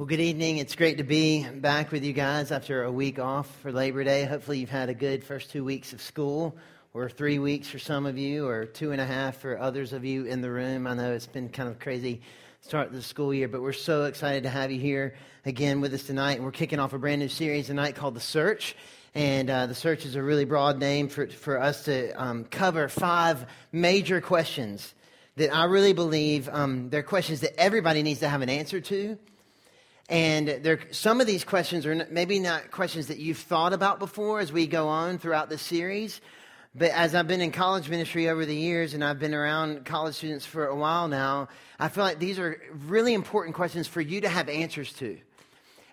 Well, good evening. It's great to be back with you guys after a week off for Labor Day. Hopefully, you've had a good first two weeks of school, or three weeks for some of you, or two and a half for others of you in the room. I know it's been kind of crazy start of the school year, but we're so excited to have you here again with us tonight. And we're kicking off a brand new series tonight called The Search. And uh, The Search is a really broad name for, for us to um, cover five major questions that I really believe um, they're questions that everybody needs to have an answer to and there, some of these questions are maybe not questions that you've thought about before as we go on throughout the series. But as I've been in college ministry over the years and I've been around college students for a while now, I feel like these are really important questions for you to have answers to.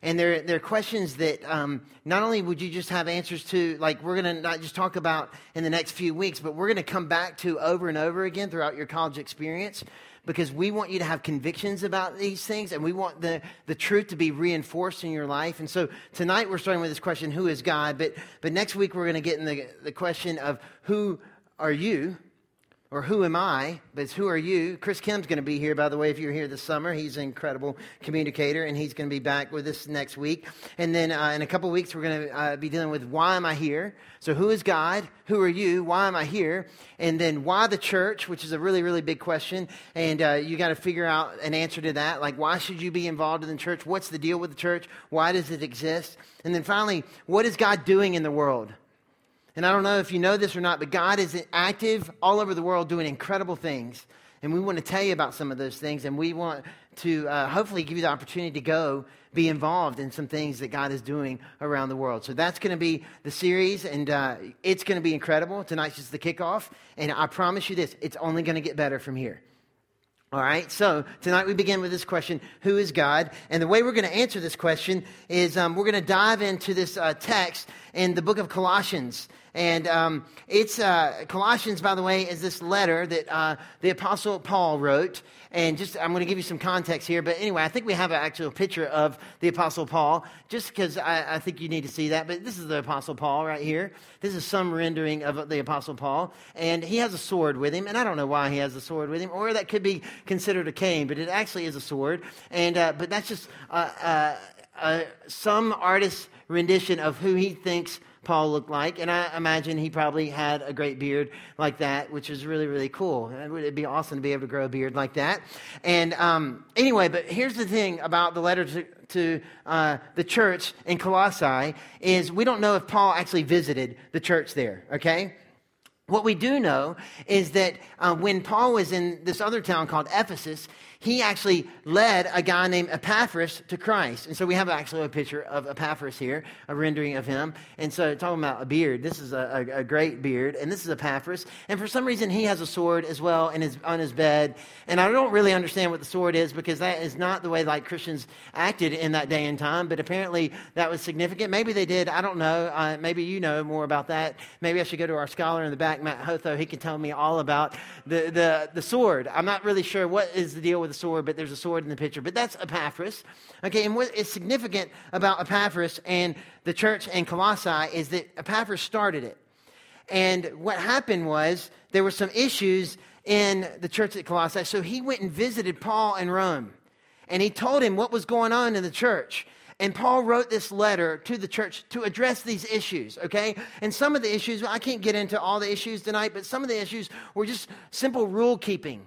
And they're, they're questions that um, not only would you just have answers to, like we're going to not just talk about in the next few weeks, but we're going to come back to over and over again throughout your college experience because we want you to have convictions about these things and we want the, the truth to be reinforced in your life. And so tonight we're starting with this question, who is God? But, but next week we're going to get in the, the question of who are you? Or who am I, but it's who are you. Chris Kim's going to be here, by the way, if you're here this summer. He's an incredible communicator, and he's going to be back with us next week. And then uh, in a couple weeks, we're going to uh, be dealing with why am I here? So, who is God? Who are you? Why am I here? And then why the church, which is a really, really big question. And uh, you got to figure out an answer to that. Like, why should you be involved in the church? What's the deal with the church? Why does it exist? And then finally, what is God doing in the world? And I don't know if you know this or not, but God is active all over the world doing incredible things. And we want to tell you about some of those things. And we want to uh, hopefully give you the opportunity to go be involved in some things that God is doing around the world. So that's going to be the series, and uh, it's going to be incredible. Tonight's just the kickoff. And I promise you this it's only going to get better from here. All right, so tonight we begin with this question Who is God? And the way we're going to answer this question is um, we're going to dive into this uh, text in the book of Colossians. And um, it's uh, Colossians, by the way, is this letter that uh, the Apostle Paul wrote. And just, I'm going to give you some context here. But anyway, I think we have an actual picture of the Apostle Paul, just because I, I, think you need to see that. But this is the Apostle Paul right here. This is some rendering of the Apostle Paul. And he has a sword with him. And I don't know why he has a sword with him, or that could be considered a cane, but it actually is a sword. And, uh, but that's just uh, uh, uh, some artist's rendition of who he thinks Paul looked like. And I imagine he probably had a great beard like that, which is really, really cool. It'd be awesome to be able to grow a beard like that. And um, anyway, but here's the thing about the letter to, to uh, the church in Colossae is we don't know if Paul actually visited the church there, okay? What we do know is that uh, when Paul was in this other town called Ephesus, he actually led a guy named Epaphras to Christ. And so we have actually a picture of Epaphras here, a rendering of him. And so talking about a beard, this is a, a, a great beard, and this is Epaphras. And for some reason, he has a sword as well in his, on his bed. And I don't really understand what the sword is because that is not the way like Christians acted in that day and time. But apparently that was significant. Maybe they did. I don't know. Uh, maybe you know more about that. Maybe I should go to our scholar in the back, Matt Hotho. He can tell me all about the, the, the sword. I'm not really sure what is the deal with with a sword, but there's a sword in the picture. But that's Epaphras. Okay, and what is significant about Epaphras and the church in Colossae is that Epaphras started it. And what happened was there were some issues in the church at Colossae. So he went and visited Paul in Rome. And he told him what was going on in the church. And Paul wrote this letter to the church to address these issues, okay? And some of the issues, I can't get into all the issues tonight, but some of the issues were just simple rule keeping.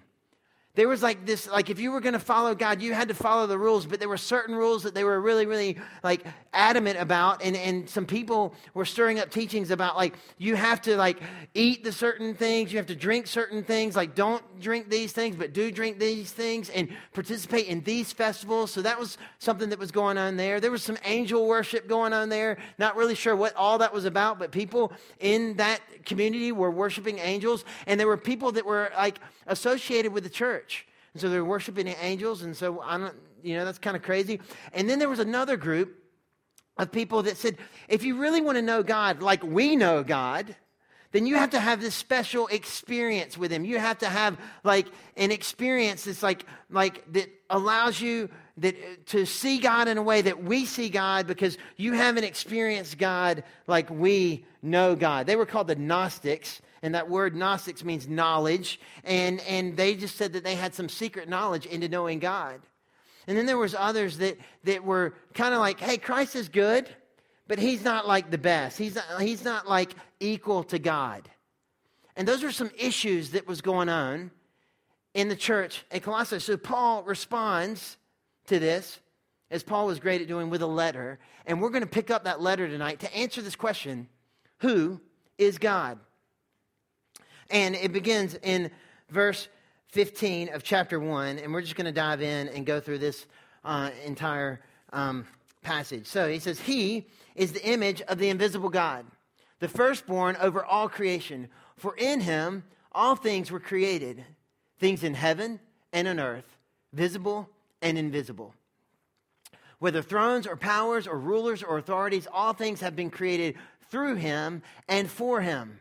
There was like this, like if you were going to follow God, you had to follow the rules, but there were certain rules that they were really, really like adamant about. And, and some people were stirring up teachings about like you have to like eat the certain things, you have to drink certain things, like don't drink these things, but do drink these things and participate in these festivals. So that was something that was going on there. There was some angel worship going on there. Not really sure what all that was about, but people in that community were worshiping angels. And there were people that were like associated with the church. And so they're worshiping angels. And so I don't, you know, that's kind of crazy. And then there was another group of people that said, if you really want to know God like we know God, then you have to have this special experience with him. You have to have like an experience that's like like that allows you that to see God in a way that we see God because you haven't experienced God like we know God. They were called the Gnostics and that word Gnostics means knowledge. And, and they just said that they had some secret knowledge into knowing God. And then there was others that, that were kind of like, hey, Christ is good, but he's not like the best. He's not, he's not like equal to God. And those are some issues that was going on in the church at Colossae. So Paul responds to this, as Paul was great at doing with a letter. And we're going to pick up that letter tonight to answer this question Who is God? And it begins in verse 15 of chapter 1. And we're just going to dive in and go through this uh, entire um, passage. So he says, He is the image of the invisible God, the firstborn over all creation. For in him all things were created things in heaven and on earth, visible and invisible. Whether thrones or powers or rulers or authorities, all things have been created through him and for him.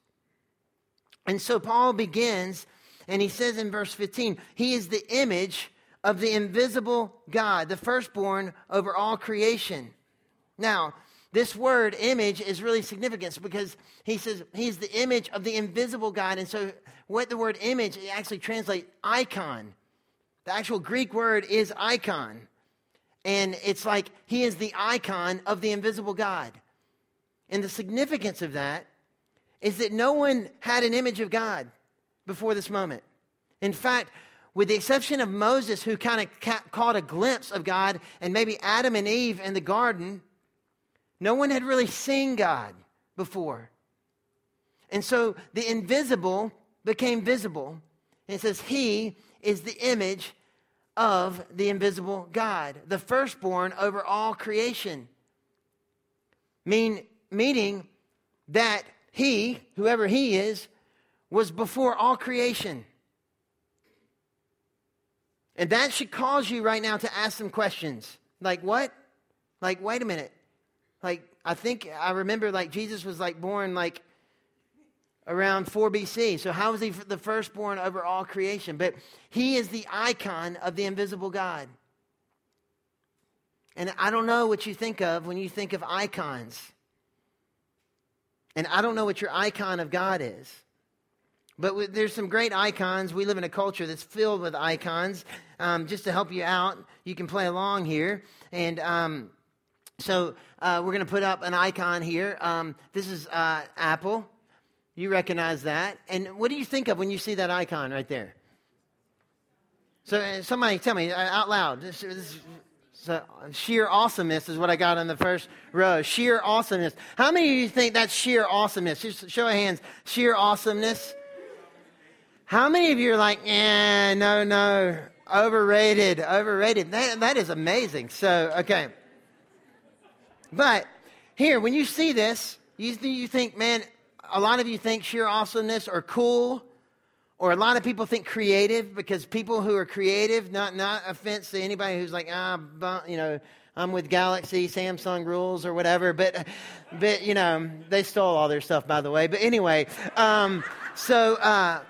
And so Paul begins, and he says in verse 15, He is the image of the invisible God, the firstborn over all creation. Now, this word image is really significant because he says he's the image of the invisible God. And so, what the word image actually translates icon. The actual Greek word is icon. And it's like he is the icon of the invisible God. And the significance of that is that no one had an image of God before this moment. In fact, with the exception of Moses, who kind of ca- caught a glimpse of God, and maybe Adam and Eve in the garden, no one had really seen God before. And so the invisible became visible. And it says, He is the image of the invisible God, the firstborn over all creation. Mean, meaning that He, whoever He is, was before all creation. And that should cause you right now to ask some questions. Like, what? Like, wait a minute. Like, I think I remember like Jesus was like born like around 4 BC. So how is he the firstborn over all creation? But he is the icon of the invisible God. And I don't know what you think of when you think of icons. And I don't know what your icon of God is. But there's some great icons. We live in a culture that's filled with icons. Um, just to help you out, you can play along here. And um, so uh, we're going to put up an icon here. Um, this is uh, Apple. You recognize that. And what do you think of when you see that icon right there? So uh, somebody tell me uh, out loud. This, this, so sheer awesomeness is what I got on the first row. Sheer awesomeness. How many of you think that's sheer awesomeness? Just show of hands. Sheer awesomeness. How many of you are like, eh, no, no, overrated, overrated? That, that is amazing. So, okay. But here, when you see this, you, you think, man, a lot of you think sheer awesomeness or cool, or a lot of people think creative because people who are creative, not not offense to anybody who's like, ah, you know, I'm with Galaxy, Samsung rules or whatever, but but you know, they stole all their stuff by the way. But anyway, um, so uh,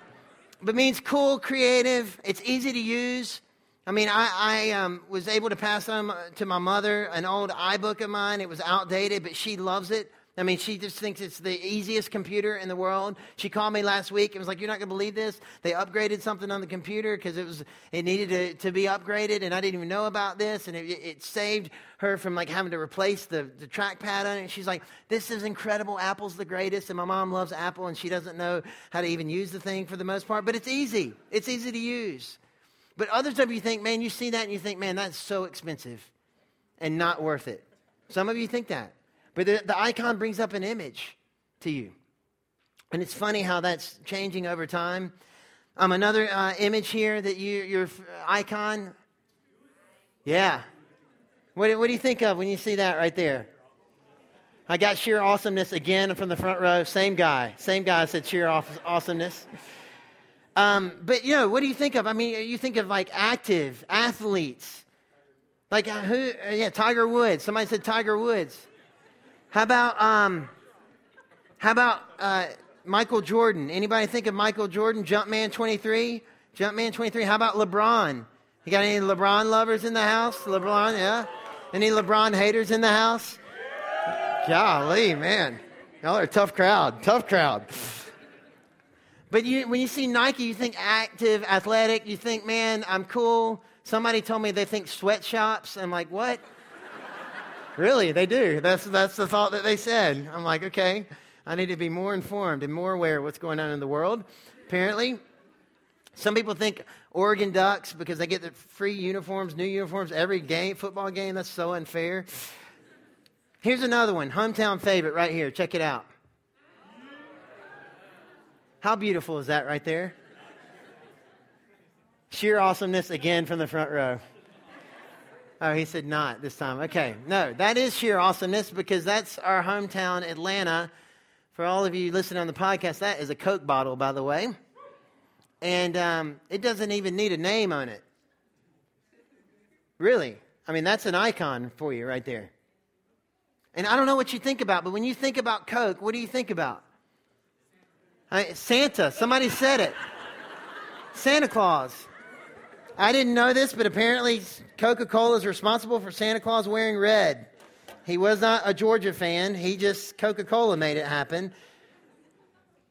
but means cool, creative. It's easy to use. I mean, I, I um, was able to pass on to my mother an old iBook of mine. It was outdated, but she loves it. I mean, she just thinks it's the easiest computer in the world. She called me last week and was like, "You're not going to believe this. They upgraded something on the computer because it was it needed to, to be upgraded, and I didn't even know about this. And it, it saved her from like having to replace the, the trackpad on it. She's like, "This is incredible. Apple's the greatest." And my mom loves Apple, and she doesn't know how to even use the thing for the most part, but it's easy. It's easy to use. But others of you think, man, you see that and you think, man, that's so expensive and not worth it. Some of you think that. But the, the icon brings up an image to you. And it's funny how that's changing over time. Um, another uh, image here that you, your icon. Yeah. What, what do you think of when you see that right there? I got sheer awesomeness again from the front row. Same guy. Same guy said sheer awesomeness. Um, but, you know, what do you think of? I mean, you think of like active athletes, Like uh, who? Uh, yeah, Tiger Woods. Somebody said Tiger Woods. How about um? How about uh, Michael Jordan? Anybody think of Michael Jordan? Jumpman 23. Jumpman 23. How about LeBron? You got any LeBron lovers in the house? LeBron, yeah. Any LeBron haters in the house? Golly, man. Y'all are a tough crowd. Tough crowd. But you, when you see Nike, you think active, athletic. You think, man, I'm cool. Somebody told me they think sweatshops. I'm like, what? Really, they do. That's, that's the thought that they said. I'm like, okay, I need to be more informed and more aware of what's going on in the world. Apparently, some people think Oregon Ducks because they get the free uniforms, new uniforms every game, football game. That's so unfair. Here's another one, hometown favorite right here. Check it out. How beautiful is that right there? Sheer awesomeness again from the front row. Oh, he said not this time. Okay. No, that is sheer awesomeness because that's our hometown, Atlanta. For all of you listening on the podcast, that is a Coke bottle, by the way. And um, it doesn't even need a name on it. Really. I mean, that's an icon for you right there. And I don't know what you think about, but when you think about Coke, what do you think about? Santa. Somebody said it. Santa Claus. I didn't know this, but apparently Coca Cola is responsible for Santa Claus wearing red. He was not a Georgia fan. He just, Coca Cola made it happen.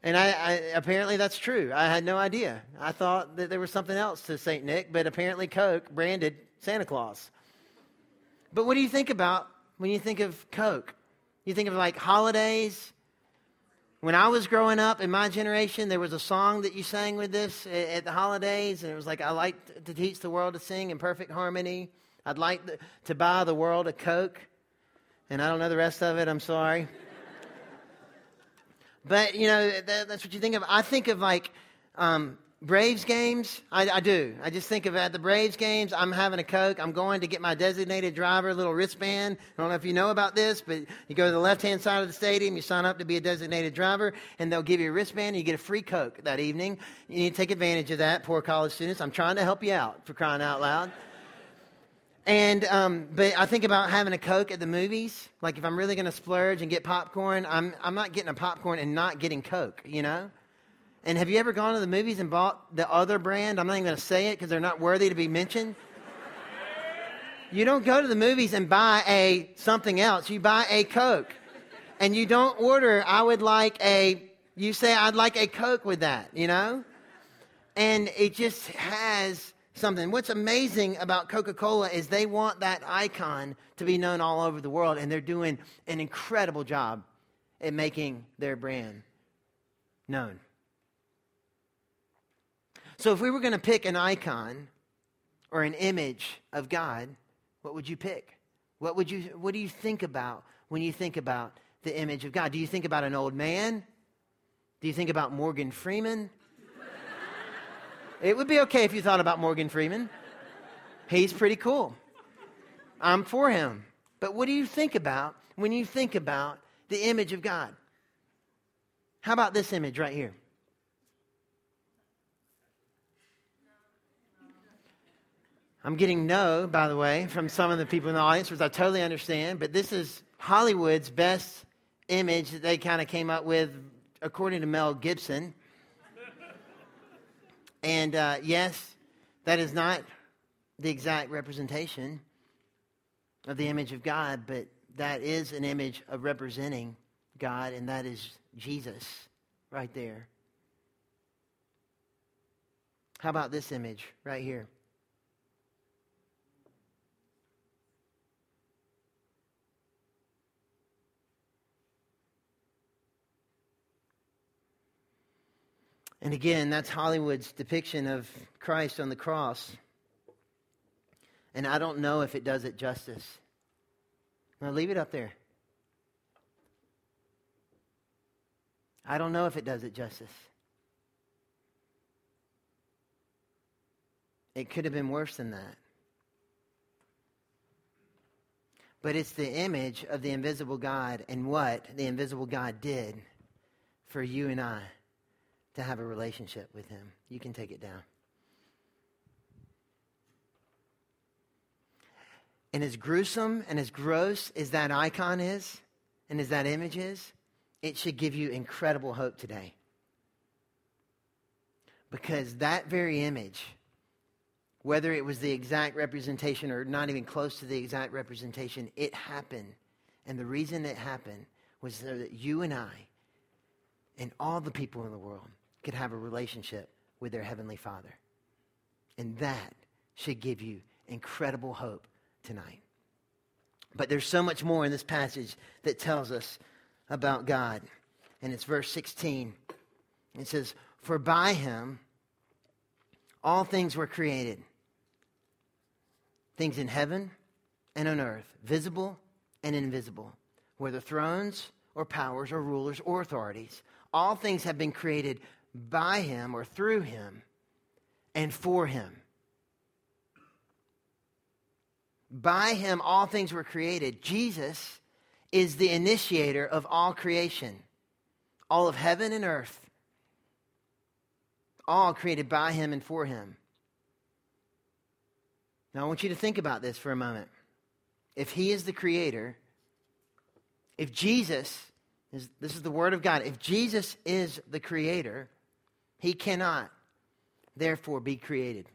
And I, I, apparently that's true. I had no idea. I thought that there was something else to St. Nick, but apparently Coke branded Santa Claus. But what do you think about when you think of Coke? You think of like holidays, when I was growing up in my generation, there was a song that you sang with this at the holidays, and it was like, I like to teach the world to sing in perfect harmony. I'd like to buy the world a Coke. And I don't know the rest of it, I'm sorry. but, you know, that, that's what you think of. I think of like um, Braves games, I, I, do. I just think of at the Braves games, I'm having a Coke. I'm going to get my designated driver little wristband. I don't know if you know about this, but you go to the left hand side of the stadium, you sign up to be a designated driver, and they'll give you a wristband, and you get a free Coke that evening. You need to take advantage of that, poor college students. I'm trying to help you out for crying out loud. And um, but I think about having a Coke at the movies. Like if I'm really going to splurge and get popcorn, I'm I'm not getting a popcorn and not getting Coke. You know. And have you ever gone to the movies and bought the other brand? I'm not even going to say it because they're not worthy to be mentioned. You don't go to the movies and buy a something else. You buy a Coke. And you don't order, I would like a, you say, I'd like a Coke with that, you know? And it just has something. What's amazing about Coca Cola is they want that icon to be known all over the world, and they're doing an incredible job at making their brand known. So if we were going to pick an icon or an image of God, what would you pick? What would you what do you think about when you think about the image of God? Do you think about an old man? Do you think about Morgan Freeman? it would be okay if you thought about Morgan Freeman. He's pretty cool. I'm for him. But what do you think about when you think about the image of God? How about this image right here? I'm getting no, by the way, from some of the people in the audience, which I totally understand, but this is Hollywood's best image that they kind of came up with, according to Mel Gibson. and uh, yes, that is not the exact representation of the image of God, but that is an image of representing God, and that is Jesus right there. How about this image right here? And again, that's Hollywood's depiction of Christ on the cross. And I don't know if it does it justice. Now, leave it up there. I don't know if it does it justice. It could have been worse than that. But it's the image of the invisible God and what the invisible God did for you and I to have a relationship with Him. You can take it down. And as gruesome and as gross as that icon is, and as that image is, it should give you incredible hope today. Because that very image, whether it was the exact representation or not even close to the exact representation, it happened. And the reason it happened was so that you and I and all the people in the world could have a relationship with their Heavenly Father. And that should give you incredible hope tonight. But there's so much more in this passage that tells us about God. And it's verse 16. It says, For by him all things were created things in heaven and on earth, visible and invisible, whether thrones or powers or rulers or authorities. All things have been created by him or through him and for him. By him, all things were created. Jesus is the initiator of all creation, all of heaven and earth, all created by him and for him. Now, I want you to think about this for a moment. If he is the creator, if Jesus is, this is the word of God, if Jesus is the creator, he cannot therefore be created.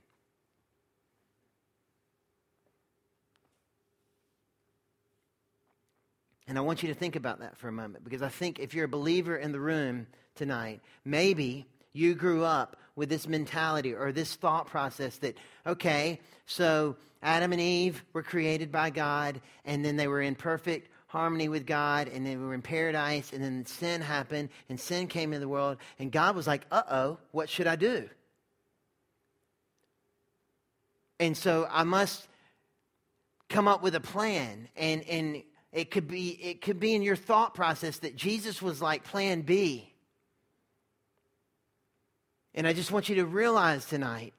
And I want you to think about that for a moment because I think if you're a believer in the room tonight, maybe you grew up with this mentality or this thought process that, okay, so Adam and Eve were created by God and then they were in perfect harmony with God and they were in paradise and then sin happened and sin came into the world and God was like, uh oh, what should I do? And so I must come up with a plan and, and it could be, it could be in your thought process that Jesus was like plan B. And I just want you to realize tonight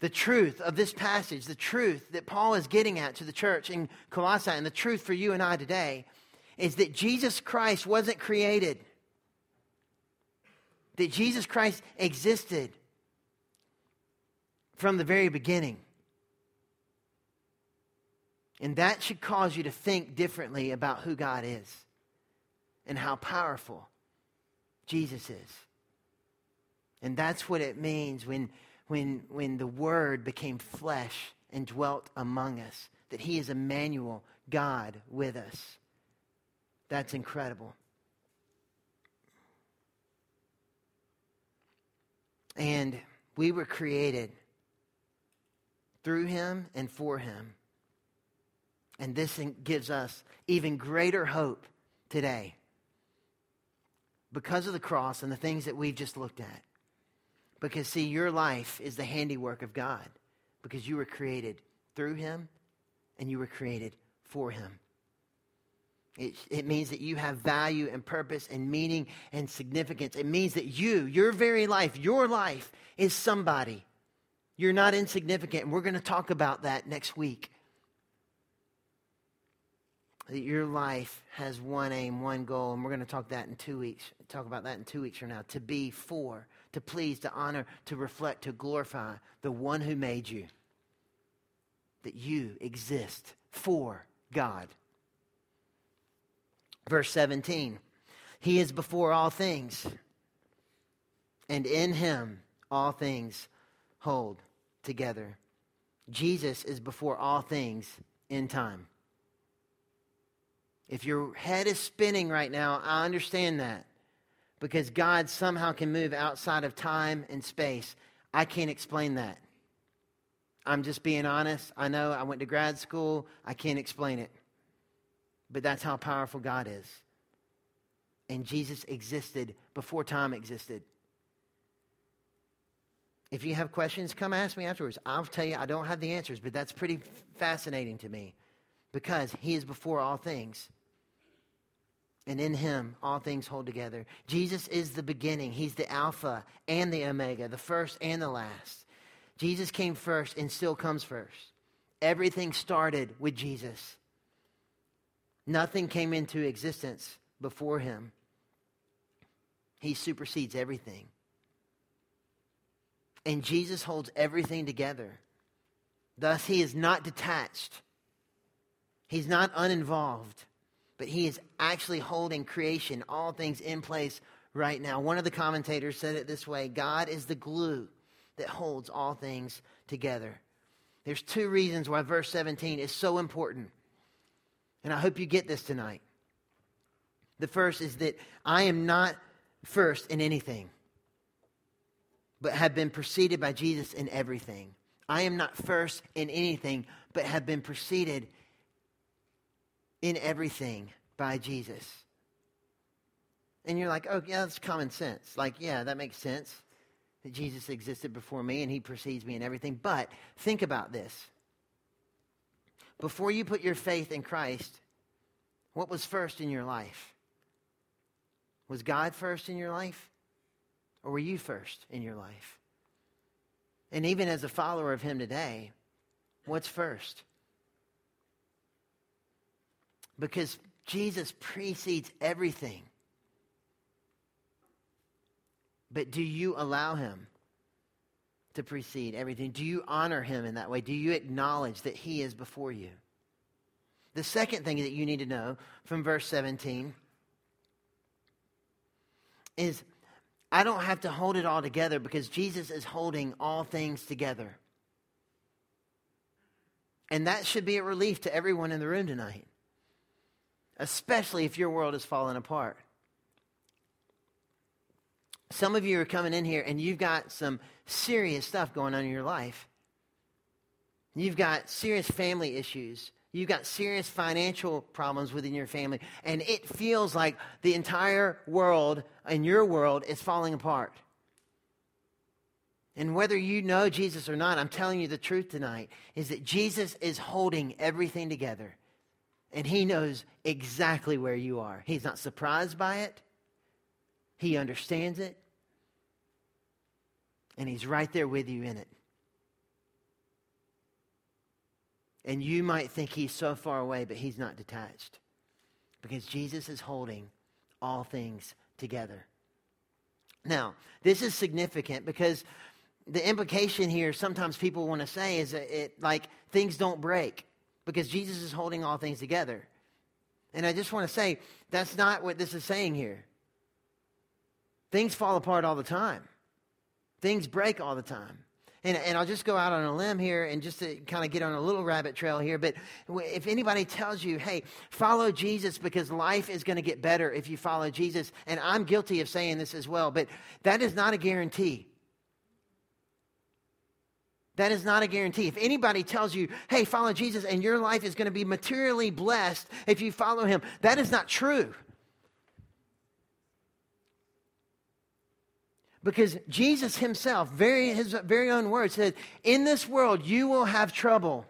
the truth of this passage, the truth that Paul is getting at to the church in Colossae, and the truth for you and I today is that Jesus Christ wasn't created, that Jesus Christ existed from the very beginning. And that should cause you to think differently about who God is and how powerful Jesus is. And that's what it means when, when, when the Word became flesh and dwelt among us, that He is Emmanuel, God with us. That's incredible. And we were created through Him and for Him. And this gives us even greater hope today because of the cross and the things that we've just looked at. Because, see, your life is the handiwork of God because you were created through Him and you were created for Him. It, it, means that you have value and purpose and meaning and significance. It means that you, your very life, your life is somebody. You're not insignificant. And we're going to talk about that next week that your life has one aim, one goal, and we're going to talk that in two weeks. Talk about that in two weeks from now. To be for, to please, to honor, to reflect, to glorify the one who made you. That you exist for God. Verse 17 He is before all things, and in him all things hold together. Jesus is before all things in time. If your head is spinning right now, I understand that because God somehow can move outside of time and space. I can't explain that. I'm just being honest. I know I went to grad school, I can't explain it. But that's how powerful God is. And Jesus existed before time existed. If you have questions, come ask me afterwards. I'll tell you I don't have the answers, but that's pretty fascinating to me because he is before all things. And in him, all things hold together. Jesus is the beginning. He's the Alpha and the Omega, the first and the last. Jesus came first and still comes first. Everything started with Jesus. Nothing came into existence before him. He supersedes everything. And Jesus holds everything together. Thus, he is not detached He's not uninvolved, but he is actually holding creation, all things in place right now. One of the commentators said it this way God is the glue that holds all things together. There's two reasons why verse 17 is so important. And I hope you get this tonight. The first is that I am not first in anything, but have been preceded by Jesus in everything. I am not first in anything, but have been preceded in everything by Jesus. And you're like, oh, yeah, that's common sense. Like, yeah, that makes sense that Jesus existed before me and he precedes me in everything. But think about this. Before you put your faith in Christ, what was first in your life? Was God first in your life? Or were you first in your life? And even as a follower of him today, what's first? Because Jesus precedes everything. But do you allow him to precede everything? Do you honor him in that way? Do you acknowledge that he is before you? The second thing that you need to know from verse 17 is I don't have to hold it all together because Jesus is holding all things together. And that should be a relief to everyone in the room tonight, especially if your world is falling apart. Some of you are coming in here and you've got some serious stuff going on in your life. You've got serious family issues. You've got serious financial problems within your family. And it feels like the entire world and your world is falling apart. And whether you know Jesus or not, I'm telling you the truth tonight is that Jesus is holding everything together. And he knows exactly where you are. He's not surprised by it. He understands it. And He's right there with you in it. And you might think He's so far away, but He's not detached. Because Jesus is holding all things together. Now, this is significant because the implication here, sometimes people want to say, is that it like things don't break because Jesus is holding all things together. And I just want to say, that's not what this is saying here. Things fall apart all the time. Things break all the time. And, and, I'll just go out on a limb here and just to kind of get on a little rabbit trail here. But if anybody tells you, hey, follow Jesus because life is going to get better if you follow Jesus, and I'm guilty of saying this as well, but that is not a guarantee. That is not a guarantee. If anybody tells you, hey, follow Jesus and your life is going to be materially blessed if you follow him, that is not true. Because Jesus himself, very, his very own words, said, In this world you will have trouble.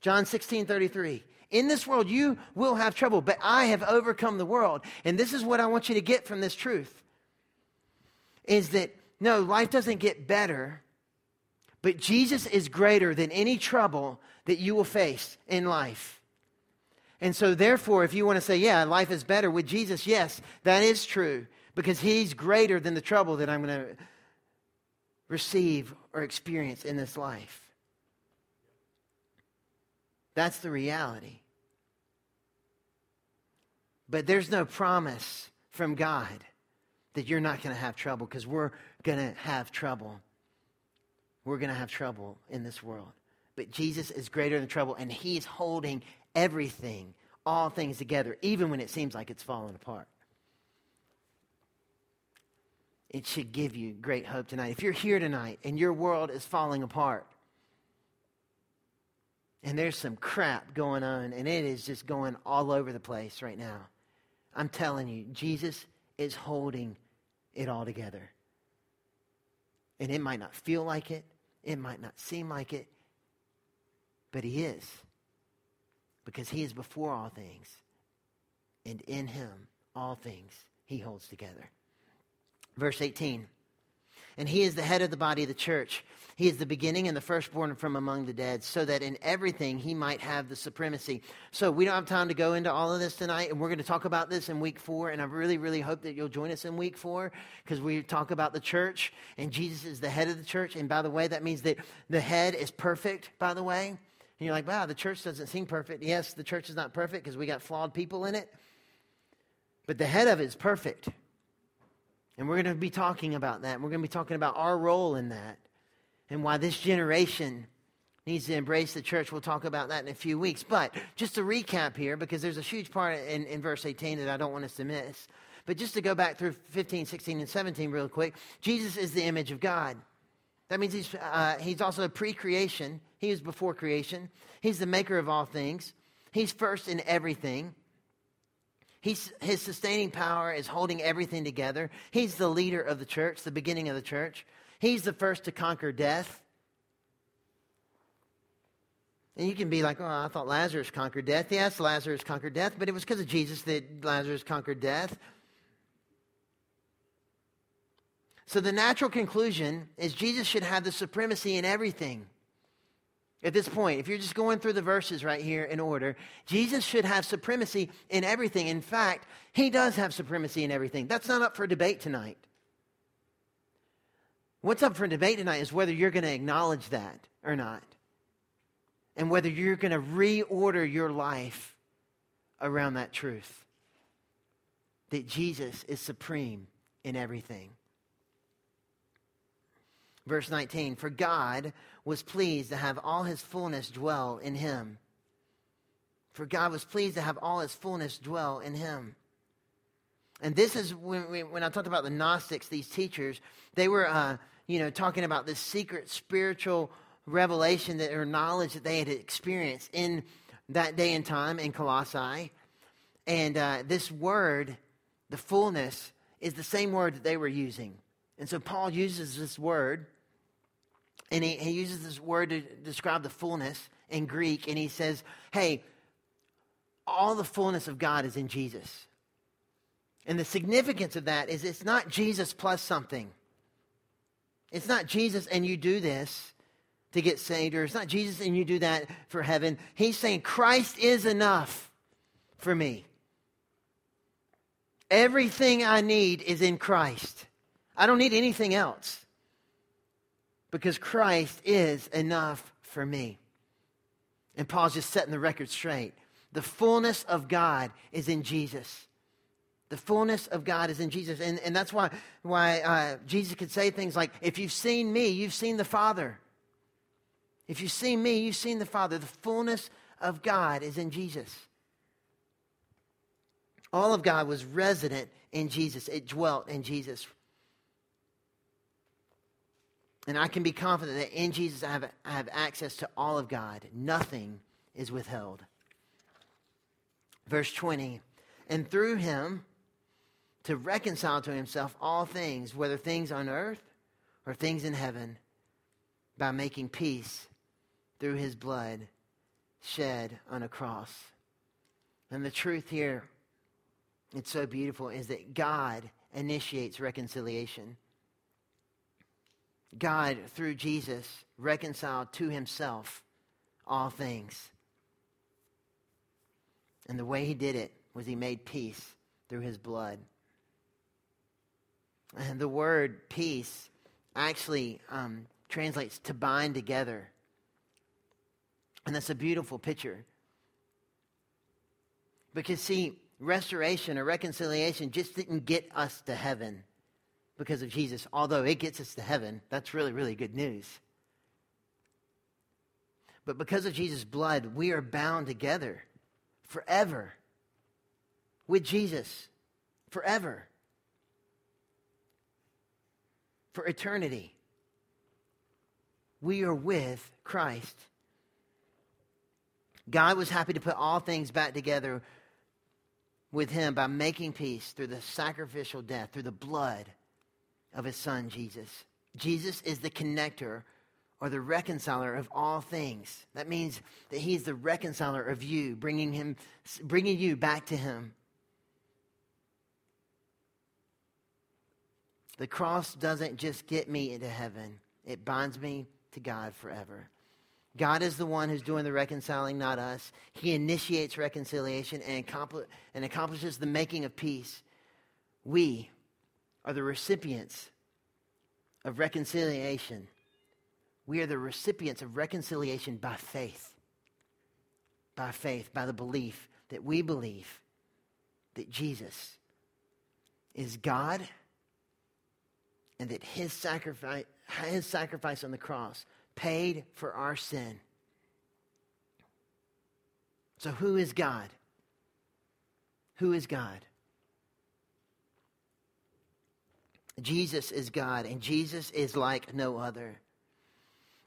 John 16 33. In this world you will have trouble, but I have overcome the world. And this is what I want you to get from this truth is that no, life doesn't get better but Jesus is greater than any trouble that you will face in life. And so, therefore, if you want to say, yeah, life is better with Jesus, yes, that is true because he's greater than the trouble that I'm going to receive or experience in this life. That's the reality. But there's no promise from God that you're not going to have trouble because we're going to have trouble we're going to have trouble in this world. But Jesus is greater than trouble, and He's holding everything, all things together, even when it seems like it's falling apart. It should give you great hope tonight. If you're here tonight and your world is falling apart, and there's some crap going on, and it is just going all over the place right now, I'm telling you, Jesus is holding it all together. And it might not feel like it, it might not seem like it, but He is. Because He is before all things. And in Him, all things He holds together. Verse 18. And he is the head of the body of the church. He is the beginning and the firstborn from among the dead, so that in everything he might have the supremacy. So we don't have time to go into all of this tonight, and we're going to talk about this in week four. And I really, really hope that you'll join us in week four because we talk about the church, and Jesus is the head of the church. And by the way, that means that the head is perfect, by the way. And you're like, wow, the church doesn't seem perfect. Yes, the church is not perfect because we got flawed people in it. But the head of it is perfect. And we're going to be talking about that. We're going to be talking about our role in that and why this generation needs to embrace the church. We'll talk about that in a few weeks. But just to recap here, because there's a huge part in, in verse 18 that I don't want us to miss. But just to go back through 15, 16, and 17 real quick, Jesus is the image of God. That means he's, uh, he's also pre creation. He is before creation. He's the maker of all things. He's first in everything. He's, his sustaining power is holding everything together. He's the leader of the church, the beginning of the church. He's the first to conquer death. And you can be like, oh, I thought Lazarus conquered death. Yes, Lazarus conquered death, but it was because of Jesus that Lazarus conquered death. So the natural conclusion is Jesus should have the supremacy in everything. At this point, if you're just going through the verses right here in order, Jesus should have supremacy in everything. In fact, he does have supremacy in everything. That's not up for debate tonight. What's up for debate tonight is whether you're going to acknowledge that or not and whether you're going to reorder your life around that truth that Jesus is supreme in everything. Verse 19 For God was pleased to have all his fullness dwell in him. For God was pleased to have all his fullness dwell in him. And this is when, when I talked about the Gnostics, these teachers, they were, uh, you know, talking about this secret spiritual revelation that or knowledge that they had experienced in that day and time in Colossae. And uh, this word, the fullness, is the same word that they were using. And so Paul uses this word, and he, he uses this word to describe the fullness in Greek, and he says, hey, all the fullness of God is in Jesus. And the significance of that is it's not Jesus plus something. It's not Jesus and you do this to get saved, or it's not Jesus and you do that for heaven. He's saying Christ is enough for me. Everything I need is in Christ. I don't need anything else because Christ is enough for me. And Paul's just setting the record straight. The fullness of God is in Jesus. The fullness of God is in Jesus. And, and that's why, why uh, Jesus could say things like, If you've seen me, you've seen the Father. If you've seen me, you've seen the Father. The fullness of God is in Jesus. All of God was resident in Jesus, it dwelt in Jesus. And I can be confident that in Jesus I have, I have access to all of God. Nothing is withheld. Verse 20, and through him to reconcile to himself all things, whether things on earth or things in heaven, by making peace through his blood shed on a cross. And the truth here, it's so beautiful, is that God initiates reconciliation. God, through Jesus, reconciled to himself all things. And the way he did it was he made peace through his blood. And the word peace actually um, translates to bind together. And that's a beautiful picture. Because, see, restoration or reconciliation just didn't get us to heaven because of Jesus, although it gets us to heaven. That's really, really good news. But because of Jesus' blood, we are bound together forever with Jesus, forever, for eternity. We are with Christ. God was happy to put all things back together with him by making peace through the sacrificial death, through the blood of his son, Jesus. Jesus is the connector or the reconciler of all things. That means that he's the reconciler of you, bringing, him, bringing you back to him. The cross doesn't just get me into heaven, it binds me to God forever. God is the one who's doing the reconciling, not us. He initiates reconciliation and, accompli- and accomplishes the making of peace. We are the recipients of reconciliation. We are the recipients of reconciliation by faith. by faith, by the belief that we believe that Jesus is God and that his sacrifice, his sacrifice on the cross paid for our sin. So, who is God? Who is God? Jesus is God, and Jesus is like no other.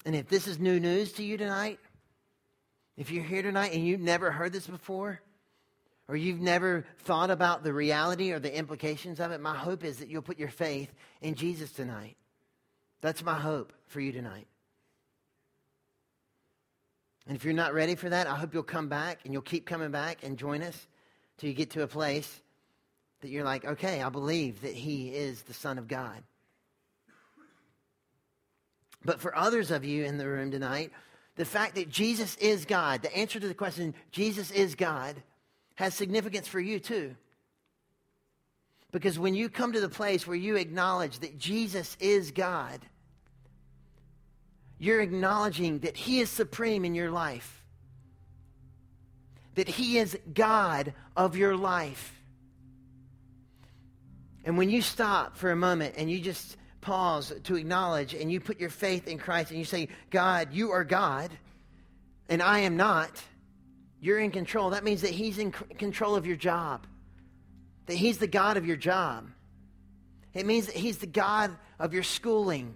And if this is new news to you tonight, if you're here tonight and you've never heard this before, or you've never thought about the reality or the implications of it, my hope is that you'll put your faith in Jesus tonight. That's my hope for you tonight. And if you're not ready for that, I hope you'll come back and you'll keep coming back and join us till you get to a place that you're like, okay, I believe that He is the Son of God. But for others of you in the room tonight, the fact that Jesus is God, the answer to the question, Jesus is God, has significance for you too. Because when you come to the place where you acknowledge that Jesus is God, you're acknowledging that He is supreme in your life, that He is God of your life. And when you stop for a moment and you just pause to acknowledge and you put your faith in Christ and you say, God, you are God and I am not, you're in control. That means that He's in control of your job, that He's the God of your job. It means that He's the God of your schooling.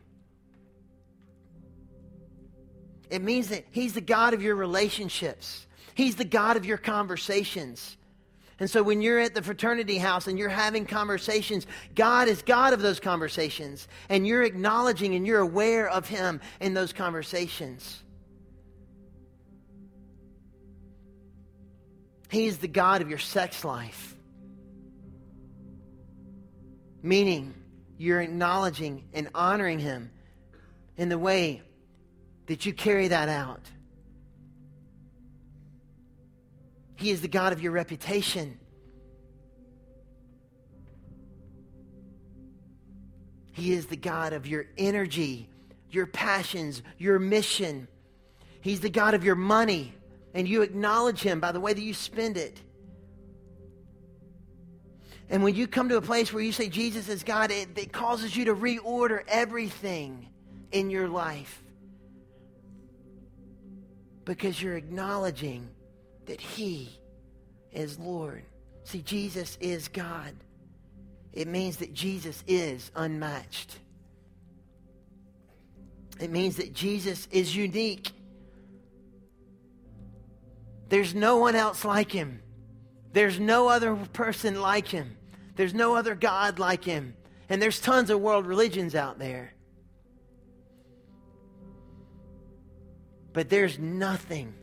It means that He's the God of your relationships. He's the God of your conversations. And so when you're at the fraternity house and you're having conversations, God is God of those conversations. And you're acknowledging and you're aware of Him in those conversations. He is the God of your sex life. Meaning, you're acknowledging and honoring Him in the way that you carry that out. He is the God of your reputation. He is the God of your energy, your passions, your mission. He's the God of your money, and you acknowledge Him by the way that you spend it. And when you come to a place where you say Jesus is God, it, it causes you to reorder everything in your life because you're acknowledging that He is Lord. See, Jesus is God. It means that Jesus is unmatched. It means that Jesus is unique. There's no one else like him. There's no other person like him. There's no other God like him. And there's tons of world religions out there. But there's nothing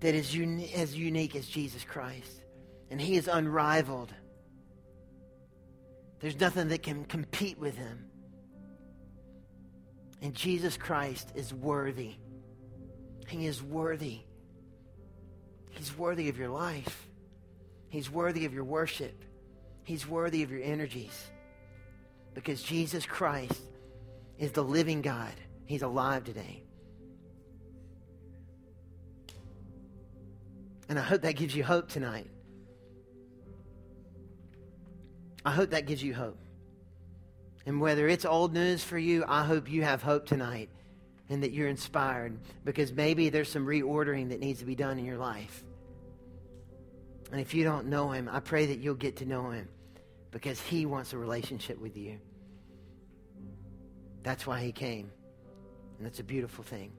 that is uni- as unique as Jesus Christ. And he is unrivaled. There's nothing that can compete with him. And Jesus Christ is worthy. He is worthy. He's worthy of your life. He's worthy of your worship. He's worthy of your energies. Because Jesus Christ is the living God. He's alive today. And I hope that gives you hope tonight. I hope that gives you hope. And whether it's old news for you, I hope you have hope tonight and that you're inspired because maybe there's some reordering that needs to be done in your life. And if you don't know him, I pray that you'll get to know him because he wants a relationship with you. That's why he came. And that's a beautiful thing.